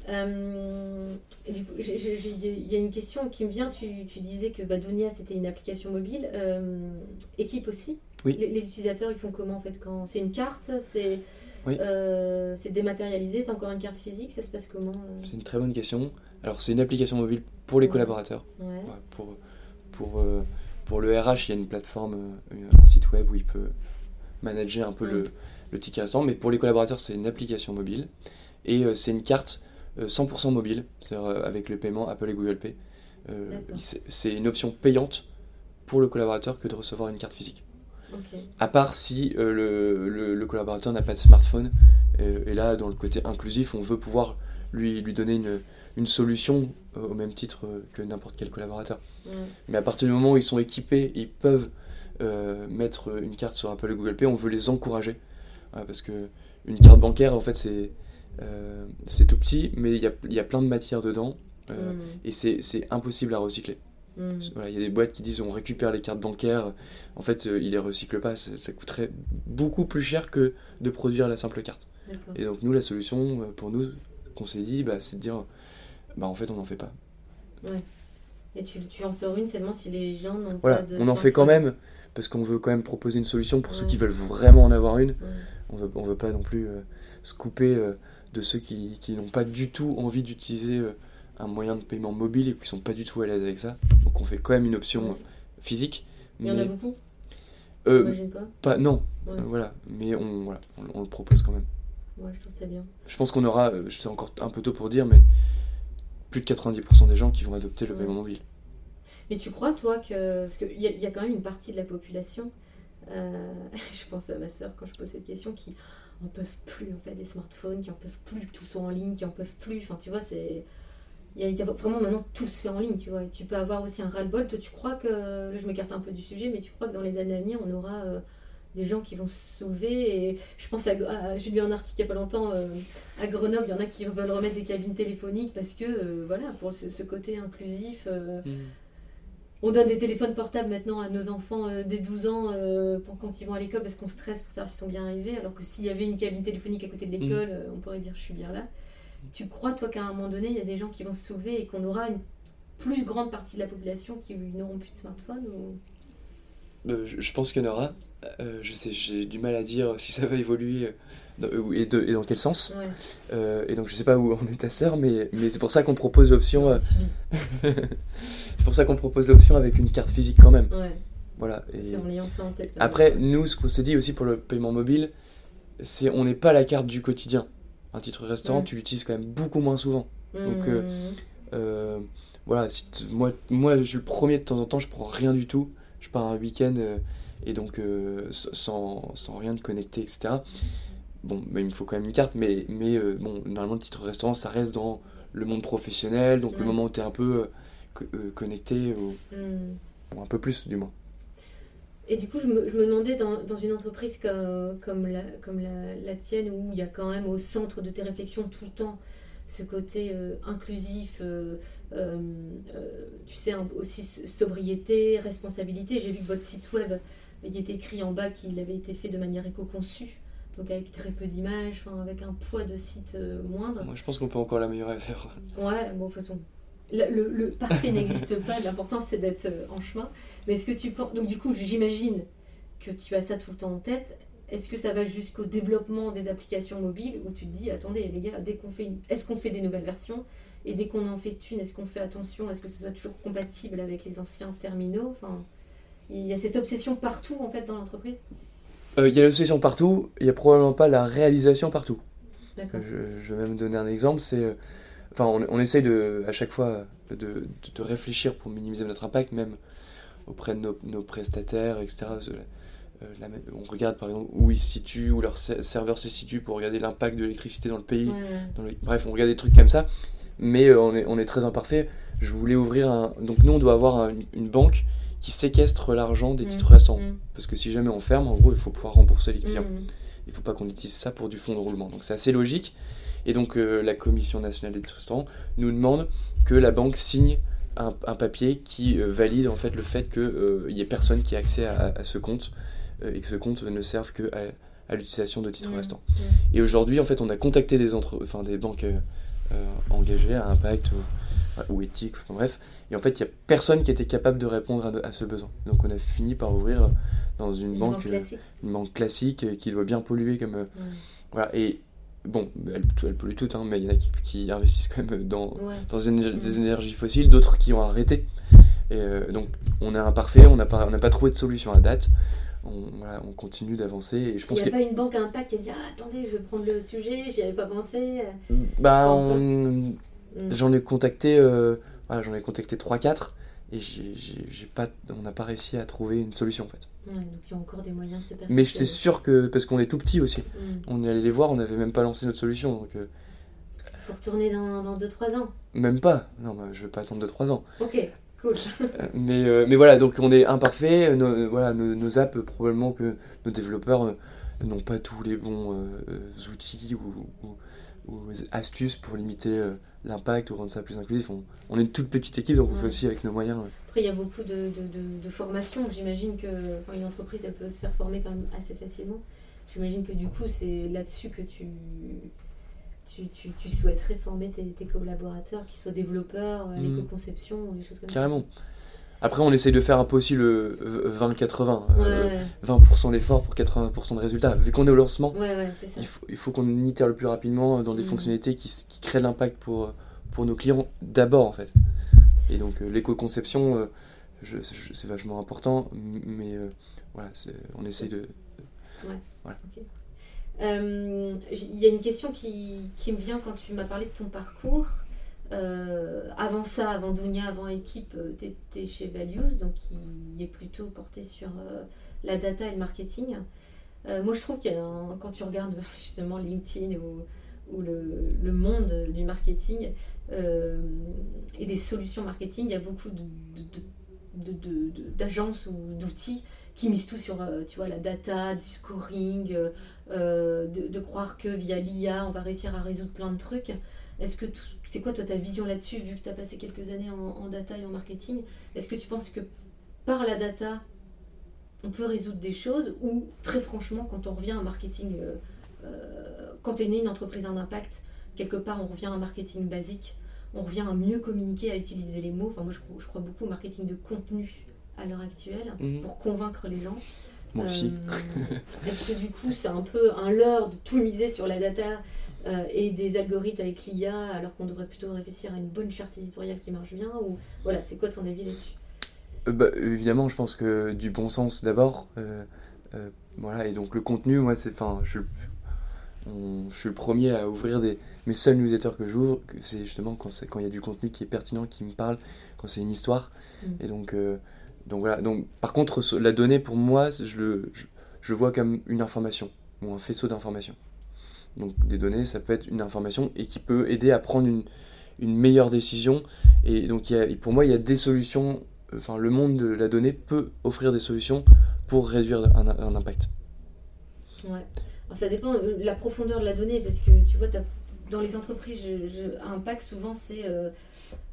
Euh, du coup, il y a une question qui me vient. Tu, disais que Badounia c'était une application mobile. Euh, équipe aussi oui. les, utilisateurs, ils font comment en fait quand C'est une carte C'est euh, dématérialisé Tu as encore une carte physique Ça se passe comment C'est une très bonne question. Alors, c'est une application mobile pour les collaborateurs. pour, pour, pour le RH, il y a une plateforme, un site web où il peut manager un peu le, le ticket restaurant. Mais pour les collaborateurs, c'est une application mobile. Et c'est une carte 100% euh, mobile, c'est-à-dire euh, avec le paiement Apple et Google Pay. Euh, c'est une option payante pour le collaborateur que de recevoir une carte physique. À part si le, le, collaborateur n'a pas de smartphone. et là, dans le côté inclusif, on veut pouvoir lui, lui donner une, une solution au même titre que n'importe quel collaborateur. Mais à partir du moment où ils sont équipés, ils peuvent mettre une carte sur Apple et Google Pay, on veut les encourager. parce que une carte bancaire, en fait, c'est euh, c'est tout petit, mais il y a, plein de matière dedans euh, mm. et c'est impossible à recycler. Mm. Il y a des boîtes qui disent on récupère les cartes bancaires, en fait euh, ils les recyclent pas, ça, coûterait beaucoup plus cher que de produire la simple carte. Et donc nous la solution pour nous qu'on s'est dit bah, c'est de dire bah en fait on n'en fait pas. Ouais. Et tu, tu, en sors une seulement si les gens n'ont pas de... On en fait quand même, parce qu'on veut quand même proposer une solution pour ceux qui veulent vraiment en avoir une. Ouais. On veut, on veut pas non plus euh, se couper euh, de ceux qui, qui n'ont pas du tout envie d'utiliser euh, un moyen de paiement mobile et qui sont pas du tout à l'aise avec ça. Donc on fait quand même une option euh, physique. Il y en a mais- beaucoup? Euh, pas. pas, non, Ouais. Euh, voilà, mais on, voilà, on, on le propose quand même. Ouais, je trouve ça bien. Je pense qu'on aura, c'est encore un peu tôt pour dire, mais plus de 90% des gens qui vont adopter le Ouais. paiement mobile. Mais tu crois, toi, que. Parce qu'il y, y a quand même une partie de la population, euh, je pense à ma soeur quand je pose cette question, qui en peuvent plus en fait des smartphones, qui en peuvent plus tout soit en ligne, qui en peuvent plus. Enfin, tu vois, c'est. Il y, a, vraiment maintenant tout se fait en ligne, tu vois. Et tu peux avoir aussi un ras-le-bol. Toi, tu crois que. Là, je m'écarte un peu du sujet, mais tu crois que dans les années à venir, on aura. euh, des gens qui vont se soulever et je pense à, j'ai lu un article il n'y a pas longtemps euh, à Grenoble il y en a qui veulent remettre des cabines téléphoniques parce que euh, voilà pour ce, côté inclusif euh, on donne des téléphones portables maintenant à nos enfants euh, dès 12 ans euh, pour quand ils vont à l'école parce qu'on stresse pour savoir s'ils sont bien arrivés. Alors que s'il y avait une cabine téléphonique à côté de l'école, euh, on pourrait dire je suis bien là. Tu crois, toi, qu'à un moment donné, il y a des gens qui vont se soulever et qu'on aura une plus grande partie de la population qui n'auront plus de smartphone ou... Je, je pense qu'il y en aura. Je sais, j'ai du mal à dire si ça va évoluer et, de- et dans quel sens. Ouais, Euh, et donc je sais pas où en est ta sœur, mais, mais c'est pour ça qu'on propose l'option. euh, c'est pour ça qu'on propose l'option avec une carte physique quand même. Ouais, Voilà. Et c'est en ayant ça en tête. après, nous, ce qu'on s'est dit aussi pour le paiement mobile, c'est on n'est pas la carte du quotidien. Un titre restaurant, Ouais. tu l'utilises quand même beaucoup moins souvent. donc, euh, Mmh. Euh, voilà, si moi, moi, je suis le premier de temps en temps, je prends rien du tout. Je pars un week-end euh, et donc euh, sans, sans rien de connecté, etc. Bon, il me faut quand même une carte, mais, mais euh, bon, normalement, le titre restaurant, ça reste dans le monde professionnel, donc le moment où tu es un peu euh, euh, connecté, ou, Mmh. ou un peu plus du moins. Et du coup, je me, je me demandais, dans, dans une entreprise comme, comme, la, comme la, la tienne, où il y a quand même au centre de tes réflexions tout le temps ce côté euh, inclusif, euh, euh, euh, tu sais, aussi sobriété, responsabilité. J'ai vu que votre site web, il était écrit en bas qu'il avait été fait de manière éco-conçue, donc avec très peu d'images, avec un poids de site euh, moindre. Moi, je pense qu'on peut encore l'améliorer. Ouais, bon, de toute façon, le, le- le parfait n'existe pas. L'important, c'est d'être euh, en chemin. Mais est-ce que tu penses. Donc, du coup, j'imagine que tu as ça tout le temps en tête. Est-ce que ça va jusqu'au développement des applications mobiles où tu te dis, attendez, les gars, dès qu'on fait une... Est-ce qu'on fait des nouvelles versions Et dès qu'on en fait une, est-ce qu'on fait attention Est-ce que ce soit toujours compatible avec les anciens terminaux? Enfin, il y a cette obsession partout, en fait, dans l'entreprise Euh, Il y a l'obsession partout, il n'y a probablement pas la réalisation partout. Je, je vais même donner un exemple, c'est... euh, Enfin, on, on essaye de, à chaque fois de, de- de réfléchir pour minimiser notre impact, même auprès de nos, nos prestataires, etc. Euh, la on regarde par exemple où ils se situent, où leur ser- serveur se situe pour regarder l'impact de l'électricité dans le pays. Ouais, ouais. dans le- Bref, on regarde des trucs comme ça, mais euh, on, est, on est très imparfait. Je voulais ouvrir un... Donc nous, on doit avoir un- une banque qui séquestre l'argent des Mm, titres restants. mm, Parce que si jamais on ferme, en gros, il faut pouvoir rembourser les clients mm. il faut pas qu'on utilise ça pour du fonds de roulement. Donc c'est assez logique. Et donc euh, la Commission nationale des restaurants nous demande que la banque signe un, un papier qui euh, valide en fait le fait qu'il n'y ait personne qui ait accès à, à ce compte euh, et que ce compte ne serve que à, à l'utilisation de titres restants. Et aujourd'hui, en fait, on a contacté des, entre... enfin, des banques euh, euh, engagées à impact ou, éthique, enfin, bref. Et en fait, il n'y a personne qui était capable de répondre à, à ce besoin. Donc on a fini par ouvrir dans une, Une banque, banque euh, classique. une banque classique euh, qui doit bien polluer comme, euh, Ouais. voilà, et bon, elles polluent toutes, hein, mais il y en a qui, qui investissent quand même dans, Ouais. dans des, éner- des énergies fossiles, d'autres qui ont arrêté. Et euh, donc, on est imparfait, on n'a pas, on pas trouvé de solution à date. On, voilà, on continue d'avancer et je Il n'y a que. pas une banque à impact qui a dit ah, attendez, je vais prendre le sujet, j'y avais pas pensé. Bah, on- Mm. j'en ai contacté, euh, voilà, j'en ai contacté 3-4 et j'ai, j'ai- j'ai pas, on n'a pas réussi à trouver une solution en fait. Ouais, donc il y a encore des moyens de se. Mais c'est sûr que, parce qu'on est tout petit aussi, Mm. on est allé les voir, on n'avait même pas lancé notre solution, donc euh, Faut retourner dans, dans 2-3 ans. même pas. Non, bah, je vais pas attendre 2-3 ans. Ok, cool. Euh, mais, euh, mais voilà, donc on est imparfait. Nos, voilà, nos, nos apps, probablement que nos développeurs n'ont pas tous les bons euh, outils ou, ou- ou astuces pour limiter euh, l'impact ou rendre ça plus inclusif. On, on est une toute petite équipe, donc on Ouais. fait aussi avec nos moyens. euh. Après, il y a beaucoup de, de, de, de formations. J'imagine que enfin, une entreprise, elle peut se faire former quand même assez facilement. J'imagine que du coup, c'est là-dessus que tu, tu, tu, tu souhaiterais former tes, tes collaborateurs, qu'ils soient développeurs, à Mm. l'éco-conception ou des choses comme Carrément. Après, on essaye de faire un peu aussi le 20-80. 20% d'efforts pour 80% de résultats. Vu qu'on est au lancement, il faut, qu'on itère le plus rapidement dans des mm. fonctionnalités qui, qui créent de l'impact pour, pour nos clients d'abord, en fait. Et donc, l'éco-conception, c'est vachement important, mais voilà, on essaye de. Ouais. Voilà. Euh, il y a une question qui, qui me vient quand tu m'as parlé de ton parcours. Euh, avant ça, avant Dunia, avant Équipe, euh, tu étais chez Values, donc qui est plutôt porté sur la data et le marketing. moi, je trouve qu'il y a quand tu regardes justement LinkedIn ou, le, monde du marketing et des solutions marketing, il y a beaucoup d'agences de, de, ou d'outils qui misent tout sur euh, tu vois, la data, du scoring, euh, euh, de, croire que via l'IA, on va réussir à résoudre plein de trucs. Est-ce que c'est quoi toi ta vision là-dessus, vu que tu as passé quelques années en, data et en marketing Est-ce que tu penses que par la data, on peut résoudre des choses ou très franchement, quand on revient à marketing, quand tu es né une entreprise en impact, quelque part on revient à un marketing basique, on revient à mieux communiquer, à utiliser les mots. Enfin, moi je, je crois beaucoup au marketing de contenu à l'heure actuelle mhm. pour convaincre les gens. Moi aussi. Euh, est-ce que du coup, c'est un peu un leurre de tout miser sur la data euh, et des algorithmes avec l'IA alors qu'on devrait plutôt réfléchir à une bonne charte éditoriale qui marche bien ou voilà, c'est quoi ton avis là-dessus? Euh, bah, Évidemment, je pense que du bon sens d'abord. voilà, et donc le contenu, moi, c'est, enfin, je, je suis le premier à ouvrir des, mes seuls newsletters que j'ouvre, c'est justement quand il y a du contenu qui est pertinent, qui me parle, quand c'est une histoire. Mm. Et donc, donc voilà. Donc, par contre, la donnée, pour moi, je le je, vois comme une information ou un faisceau d'informations. Donc des données, ça peut être une information et qui peut aider à prendre une, une meilleure décision. Et donc y a, pour moi, il y a des solutions. Enfin, le monde de la donnée peut offrir des solutions pour réduire un, un impact. Ouais. Alors, ça dépend de euh, la profondeur de la donnée parce que tu vois, dans les entreprises, je, impact souvent c'est euh,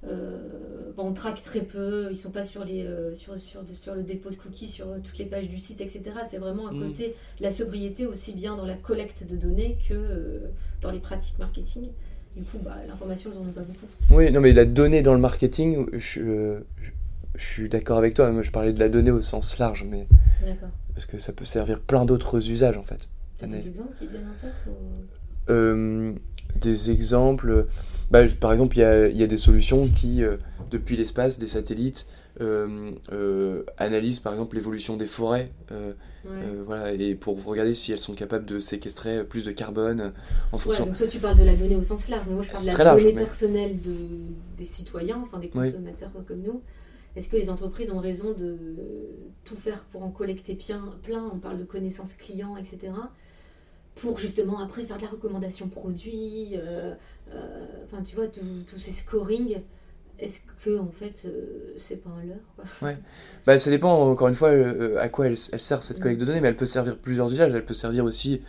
euh, on traque très peu, ils sont pas sur, les, euh, sur, sur, sur, le dépôt de cookies, sur toutes les pages du site, etc. C'est vraiment un mm. côté, la sobriété aussi bien dans la collecte de données que euh, dans les pratiques marketing. Du coup, bah, l'information, ils n'en ont pas beaucoup. Oui, non, mais la donnée dans le marketing, je, je, suis d'accord avec toi. Moi, je parlais de la donnée au sens large, mais. Parce que ça peut servir plein d'autres usages, en fait. T'as des exemples qui viennent en tête Des exemples. Bah, par exemple, il y a, y a, des solutions qui, euh, depuis l'espace, des satellites, euh, euh, analysent par exemple l'évolution des forêts, voilà, et pour regarder si elles sont capables de séquestrer plus de carbone en fonction. donc toi tu parles de la donnée au sens large, mais moi je parle de la donnée personnelle de, des citoyens, enfin des consommateurs comme nous. Est-ce que les entreprises ont raison de tout faire pour en collecter plein On parle de connaissances clients, etc pour justement après faire de la recommandation produit, euh, euh, enfin tu vois, tous ces scoring. Est-ce que en fait euh, c'est pas un leurre quoi? Ouais, bah, ça dépend encore une fois à quoi elle, sert cette collecte de données, mais elle peut servir plusieurs usages. Elle peut servir aussi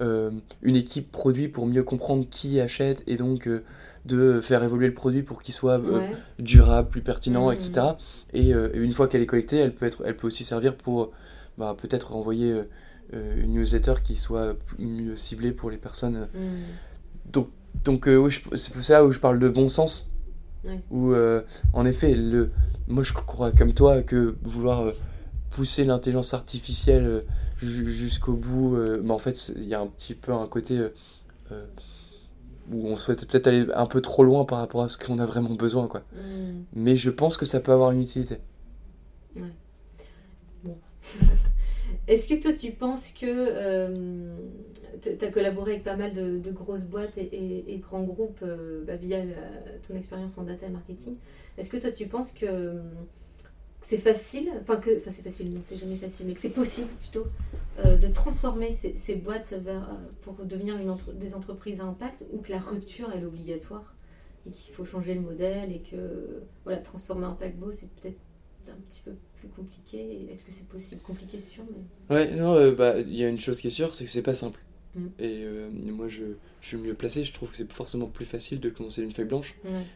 une équipe produit pour mieux comprendre qui achète et donc de faire évoluer le produit pour qu'il soit durable, plus pertinent, etc. Mmh. Et, une fois qu'elle est collectée, elle peut, être, elle peut aussi servir pour bah, peut-être envoyer euh, une newsletter qui soit mieux ciblée pour les personnes. Mm. Donc, donc euh, c'est pour ça où je parle de bon sens. Où, euh, en effet, le, moi je crois comme toi que vouloir pousser l'intelligence artificielle jusqu'au bout, mais en fait, il y a un petit peu un côté où on souhaite peut-être aller un peu trop loin par rapport à ce qu'on a vraiment besoin. Quoi. Mm. Mais je pense que ça peut avoir une utilité. Ouais. Bon. Est-ce que toi, tu penses que euh, tu as collaboré avec pas mal de, grosses boîtes et, grands groupes euh, bah, via ton expérience en data et marketing Est-ce que toi, tu penses que c'est facile, enfin que, c'est facile, non, c'est jamais facile, mais que c'est possible plutôt euh, de transformer ces, boîtes vers, pour devenir des entreprises à impact ou que la rupture est obligatoire et qu'il faut changer le modèle et que voilà transformer un paquebot c'est peut-être un petit peu plus compliqué Est-ce que c'est possible? Compliqué, sûr, mais... Ouais, non, euh, bah, il y a une chose qui est sûre, c'est que c'est pas simple. Mm. Et euh, moi, je, je, suis mieux placé. Je trouve que c'est forcément plus facile de commencer d'une feuille blanche.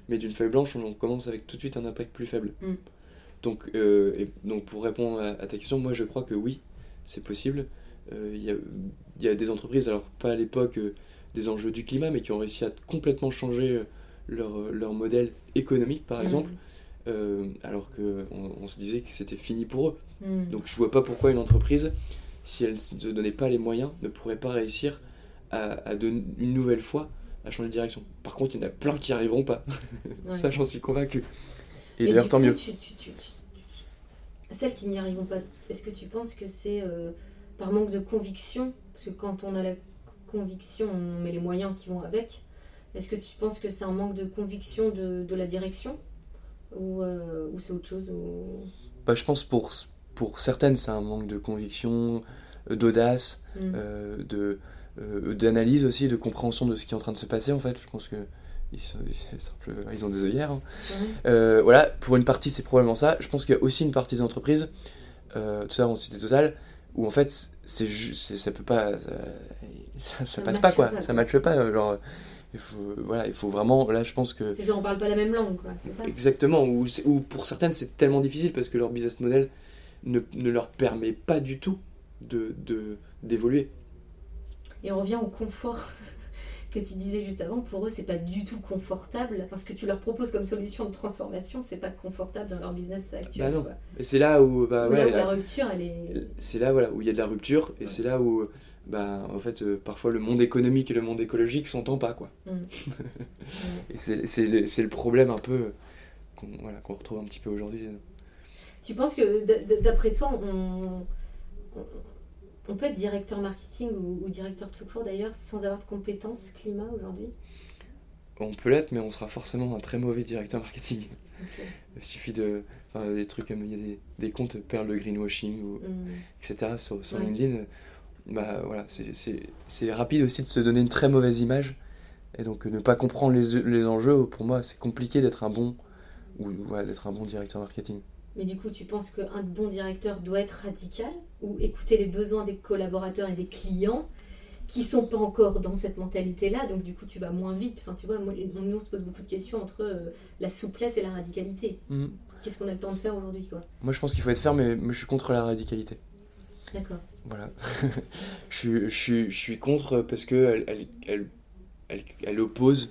Mais d'une feuille blanche, on, commence avec tout de suite un impact plus faible. Mm. Donc, euh, et, donc, pour répondre à, ta question, moi, je crois que oui, c'est possible. Il y, a, y, a, des entreprises, alors pas à l'époque des enjeux du climat, mais qui ont réussi à complètement changer leur, leur modèle économique, par mm. exemple. Euh, alors qu'on on se disait que c'était fini pour eux. Hmm. Donc je vois pas pourquoi une entreprise, si elle ne se donnait pas les moyens, ne pourrait pas réussir à, à de- une nouvelle fois à changer de direction. Par contre, il y en a plein qui n'y arriveront pas. Ouais. Ça, j'en suis convaincu. Et d'ailleurs, tant coup, mieux. tu- tu- tu- tu- tu- Celles qui n'y arriveront pas, est-ce que tu penses que c'est euh, par manque de conviction Parce que quand on a la conviction, on met les moyens qui vont avec. Est-ce que tu penses que c'est un manque de conviction de, de la direction? Ou, euh, ou c'est autre chose ou... Bah, je pense pour, pour certaines, c'est un manque de conviction, euh, d'audace, Hmm. euh, de euh, d'analyse aussi, de compréhension de ce qui est en train de se passer en fait. Je pense que ils, sont- ils ont des œillères. hein. Voilà, pour une partie, c'est probablement ça. Je pense qu'il y a aussi une partie des entreprises, tout ça on citait Total, où en fait, c'est ça peut pas, ça, ça, passe pas quoi, pas, ça matche pas. Genre, il faut, voilà, il faut vraiment, là, je pense que C'est genre on parle pas la même langue, quoi, c'est ça? Exactement, ou, pour certaines, c'est tellement difficile parce que leur business model ne, ne leur permet pas du tout de de- d'évoluer. Et on revient au confort que tu disais juste avant. Pour eux, c'est pas du tout confortable. Enfin, ce que tu leur proposes comme solution de transformation, c'est pas confortable dans leur business actuel. Bah non. quoi. Et c'est là où, bah, Ou ouais, là où là- la rupture, elle est. c'est là voilà où il y a de la rupture et Ouais. c'est là où bah, en fait euh, parfois le monde économique et le monde écologique s'entendent pas quoi Mm. et c'est le, problème un peu qu'on voilà, qu'on retrouve un petit peu aujourd'hui Tu penses que, d'après toi, on, on, on peut être directeur marketing ou, ou directeur tout court d'ailleurs sans avoir de compétences climat aujourd'hui? On peut l'être mais on sera forcément un très mauvais directeur marketing il suffit de enfin, des trucs comme il y a des, des comptes perles de greenwashing ou Mm. etc sur, sur Ouais. LinkedIn bah voilà c'est- rapide aussi de se donner une très mauvaise image et donc ne pas comprendre les, les enjeux pour moi c'est compliqué d'être un bon ou ouais, d'être un bon directeur marketing Mais du coup, tu penses qu'un bon directeur doit être radical ou écouter les besoins des collaborateurs et des clients qui sont pas encore dans cette mentalité-là, donc du coup tu vas moins vite. Enfin, tu vois, moi, nous on se pose beaucoup de questions entre euh, la souplesse et la radicalité. Mhm. Qu'est-ce qu'on a le temps de faire aujourd'hui, quoi? Moi, je pense qu'il faut être ferme, mais, mais je suis contre la radicalité. D'accord. Voilà. je, suis, je, je suis contre parce que elle, elle, elle, elle, oppose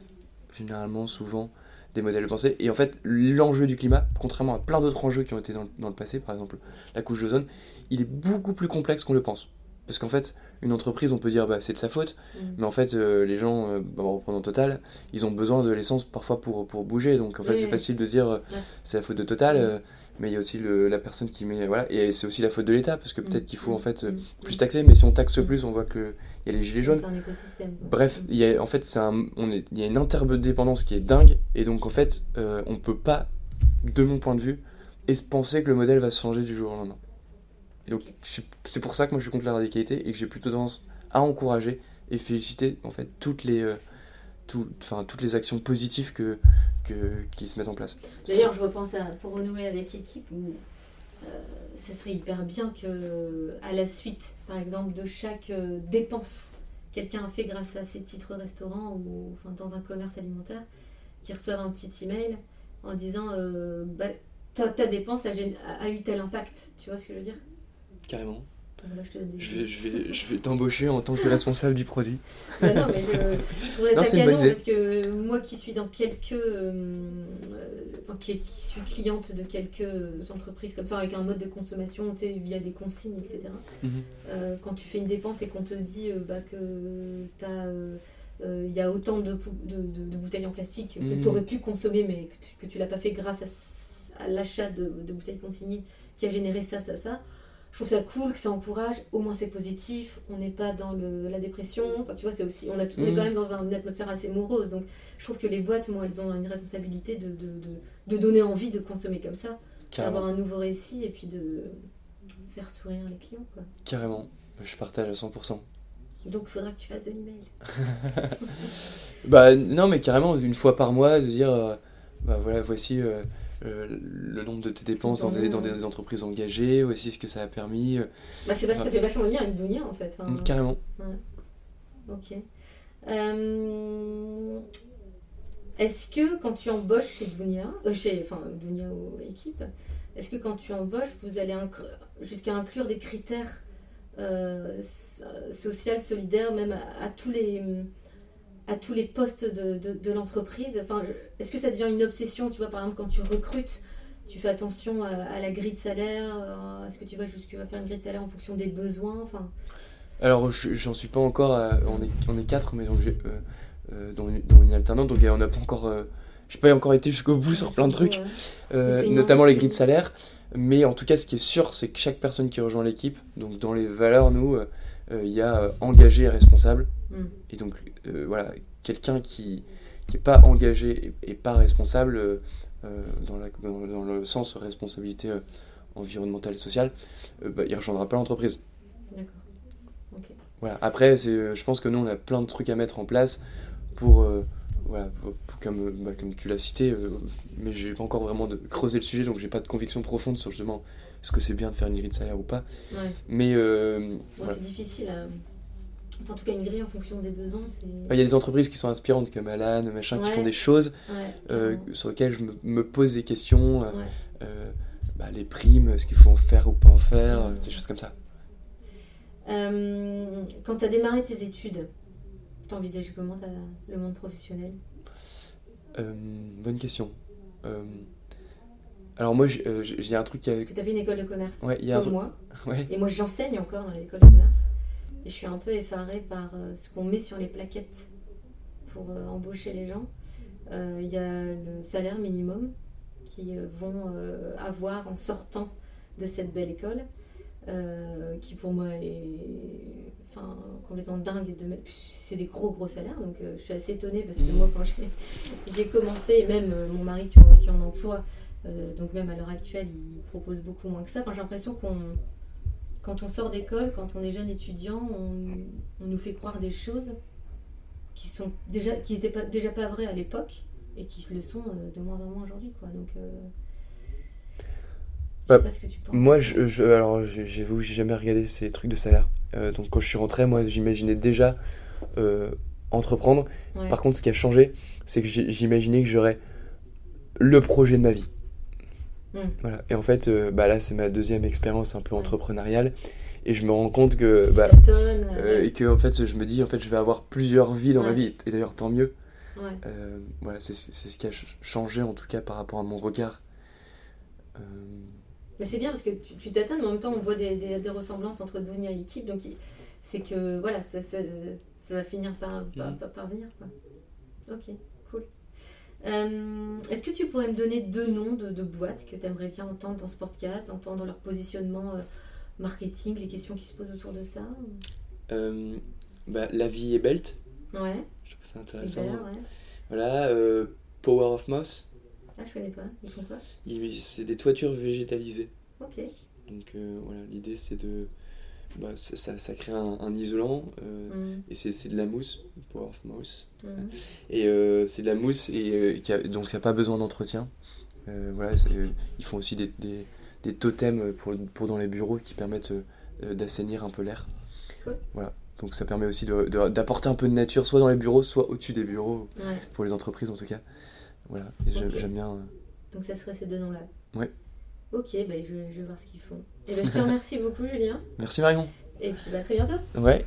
généralement, souvent, des modèles de pensée. Et en fait, l'enjeu du climat, contrairement à plein d'autres enjeux qui ont été dans, le- dans le passé, par exemple la couche d'ozone, il est beaucoup plus complexe qu'on le pense. Parce qu'en fait, une entreprise, on peut dire bah, c'est de sa faute, Mm. mais en fait, euh, les gens, euh, bah, en reprenant Total, ils ont besoin de l'essence parfois pour, pour bouger. Donc en fait, Oui, c'est oui. facile de dire euh, Ouais. c'est la faute de Total, Mm. Mais il y a aussi le- la personne qui met. Voilà, et c'est aussi la faute de l'État, parce que peut-être Mm. qu'il faut en fait euh, Mm. plus taxer, mais si on taxe Mm. plus, on voit qu'il y a les gilets C'est jaunes. un écosystème. Bref, Mm. il y a, en fait, c'est un, on est, il y a une interdépendance qui est dingue, et donc en fait, euh, on peut pas, de mon point de vue, et se penser que le modèle va se changer du jour au lendemain. Et donc, c'est pour ça que moi je suis contre la radicalité et que j'ai plutôt tendance à encourager et féliciter en fait toutes les, euh, tout- toutes les actions positives que, que, qui se mettent en place. D'ailleurs, je repense à pour renouer avec l'équipe où euh, ça serait hyper bien que à la suite, par exemple, de chaque euh, dépense quelqu'un a fait grâce à ses titres restaurants ou enfin, dans un commerce alimentaire, qui reçoive un petit email en disant euh, bah, ta, ta dépense a, gén- a- a eu tel impact. Tu vois ce que je veux dire? Carrément. Je vais, idées. je vais, je vais t'embaucher en tant que responsable du produit. Bah non, mais je, je trouverais Non, ça canon parce que moi qui suis dans quelques. euh, euh, qui, qui suis cliente de quelques entreprises comme ça, avec un mode de consommation tu sais, via des consignes, etc. Mhm. Euh, quand tu fais une dépense et qu'on te dit euh, bah, que t'as, euh, euh, il y a autant de, pou- de, de- de bouteilles en plastique que Mhm. tu aurais pu consommer, mais que tu, tu l'as pas fait grâce à, l'achat de bouteilles consignées qui a généré ça, ça, ça. Je trouve ça cool, que ça encourage, au moins c'est positif, on n'est pas dans le, la dépression, enfin tu vois, c'est aussi, on, a, on est Mhm. quand même dans un- une atmosphère assez morose, donc je trouve que les boîtes, moi, elles ont une responsabilité de, de, de, de donner envie de consommer comme ça, d'avoir un nouveau récit et puis de faire sourire les clients, quoi. Carrément. Je partage à 100%. Donc il faudra que tu fasses de l'email. Bah non, mais carrément, une fois par mois, de dire, euh, bah voilà, voici euh, le nombre de tes dépenses dans des, dans des entreprises engagées, voici ce que ça a permis. euh, Bah, c'est vach- ça fait vachement lien avec Dounia en fait. hein. Carrément. Ok. Euh, Est-ce que quand tu embauches chez Dounia, euh, chez enfin Dounia ou équipe, est-ce que quand tu embauches, vous allez jusqu'à inclure des critères euh, so- sociaux, solidaires, même à, à tous les à tous les postes de, de, de l'entreprise Enfin, est-ce que ça devient une obsession, tu vois, par exemple, quand tu recrutes tu fais attention à, la grille de salaire euh, Est-ce que tu vas jusqu'à faire une grille de salaire en fonction des besoins enfin... Alors, j'en suis pas encore. on, est, on est quatre, mais donc euh, dans, une, alternante, donc on n'a pas encore. j'ai pas encore été jusqu'au bout sur plein de trucs, notamment les grilles de salaire. Mais en tout cas, ce qui est sûr, c'est que chaque personne qui rejoint l'équipe, donc dans les valeurs, nous, il y a engagé et responsable. Mm. Et donc, voilà, quelqu'un qui n'est pas engagé et, pas responsable, euh, dans, la, dans, le sens responsabilité euh, environnementale et sociale, euh, bah, il ne rejoindra pas l'entreprise. D'accord. Voilà. Après, je pense que nous, on a plein de trucs à mettre en place pour, voilà, comme, bah, comme tu l'as cité, mais j'ai pas encore vraiment de creuser le sujet, donc j'ai pas de conviction profonde sur justement est-ce que c'est bien de faire une grille de salaire ou pas. Ouais. Mais c'est difficile. À en tout cas, une grille en fonction des besoins, c'est. Il y a des entreprises qui sont inspirantes comme Alan, machin, qui font des choses euh, sur lesquelles je me, pose des questions. Euh, euh, bah, les primes, ce qu'il faut en faire ou pas en faire, des choses comme ça. quand tu as démarré tes études, t'envisages comment le monde professionnel? Bonne question. Alors moi, j'ai un truc qui Parce que tu as fait une école de commerce, ouais, y a comme moi. Ouais. Et moi, j'enseigne encore dans les écoles de commerce. Et je suis un peu effarée par euh, ce qu'on met sur les plaquettes pour euh, embaucher les gens. Euh, il y a le salaire minimum qu'ils vont avoir en sortant de cette belle école, qui pour moi est enfin, complètement dingue. De C'est des gros gros salaires, donc je suis assez étonnée parce que mmh. moi quand j'ai commencé, et même mon mari qui en, qui en emploie, donc même à l'heure actuelle, il propose beaucoup moins que ça. Enfin, j'ai l'impression qu'on quand on sort d'école, quand on est jeune étudiant, on, nous fait croire des choses qui sont déjà qui n'étaient pas, déjà pas vraies à l'époque et qui le sont euh, de moins en moins aujourd'hui. Quoi. Donc, euh, sais bah, pas ce que tu penses. Moi, je, je alors, j'avoue, j'ai jamais regardé ces trucs de salaire. Euh, donc, quand je suis rentré, moi, j'imaginais déjà entreprendre. Par contre, ce qui a changé, c'est que j'imaginais que j'aurais le projet de ma vie. Mm. Voilà. Et en fait, euh, bah là, c'est ma deuxième expérience un peu entrepreneuriale. Et je me rends compte que. Bah, euh, et que, en fait, je me dis, en fait, je vais avoir plusieurs vies dans ma vie. Et d'ailleurs, tant mieux. Euh, voilà, c'est ce qui a changé, en tout cas, par rapport à mon regard. Mais c'est bien parce que tu t'attends, mais en même temps, on voit des, des, ressemblances entre Dunia et équipe. Donc, c'est que, voilà, ça, ça, va finir par, par, mm. par, venir. Quoi. Ok. Euh, est-ce que tu pourrais me donner deux noms de, boîtes que tu aimerais bien entendre dans ce podcast, entendre leur positionnement euh, marketing, les questions qui se posent autour de ça euh, bah, La vie est belt. Ouais. Je trouve ça intéressant. Voilà, Power of Moss. Ah, je connais pas. Ils font quoi? C'est des toitures végétalisées. Ok. Donc voilà, l'idée c'est de bah, ça, ça, crée un, isolant euh, mm. et c'est de la mousse, Power of Mousse. Mm. Et euh, c'est de la mousse et euh, qui a, donc ça n'a pas besoin d'entretien. voilà, ils font aussi des, des, des, totems pour, pour dans les bureaux qui permettent d'assainir un peu l'air. Voilà. Donc ça permet aussi d'apporter un peu de nature, soit dans les bureaux, soit au-dessus des bureaux, pour les entreprises en tout cas. Voilà, j'aime bien. Donc ça serait ces deux noms-là. Ouais. Ok, bah, je, je, vais voir ce qu'ils font. Et bah, je te remercie beaucoup, Julien. Merci, Marion. Et puis, bah, très bientôt. Ouais.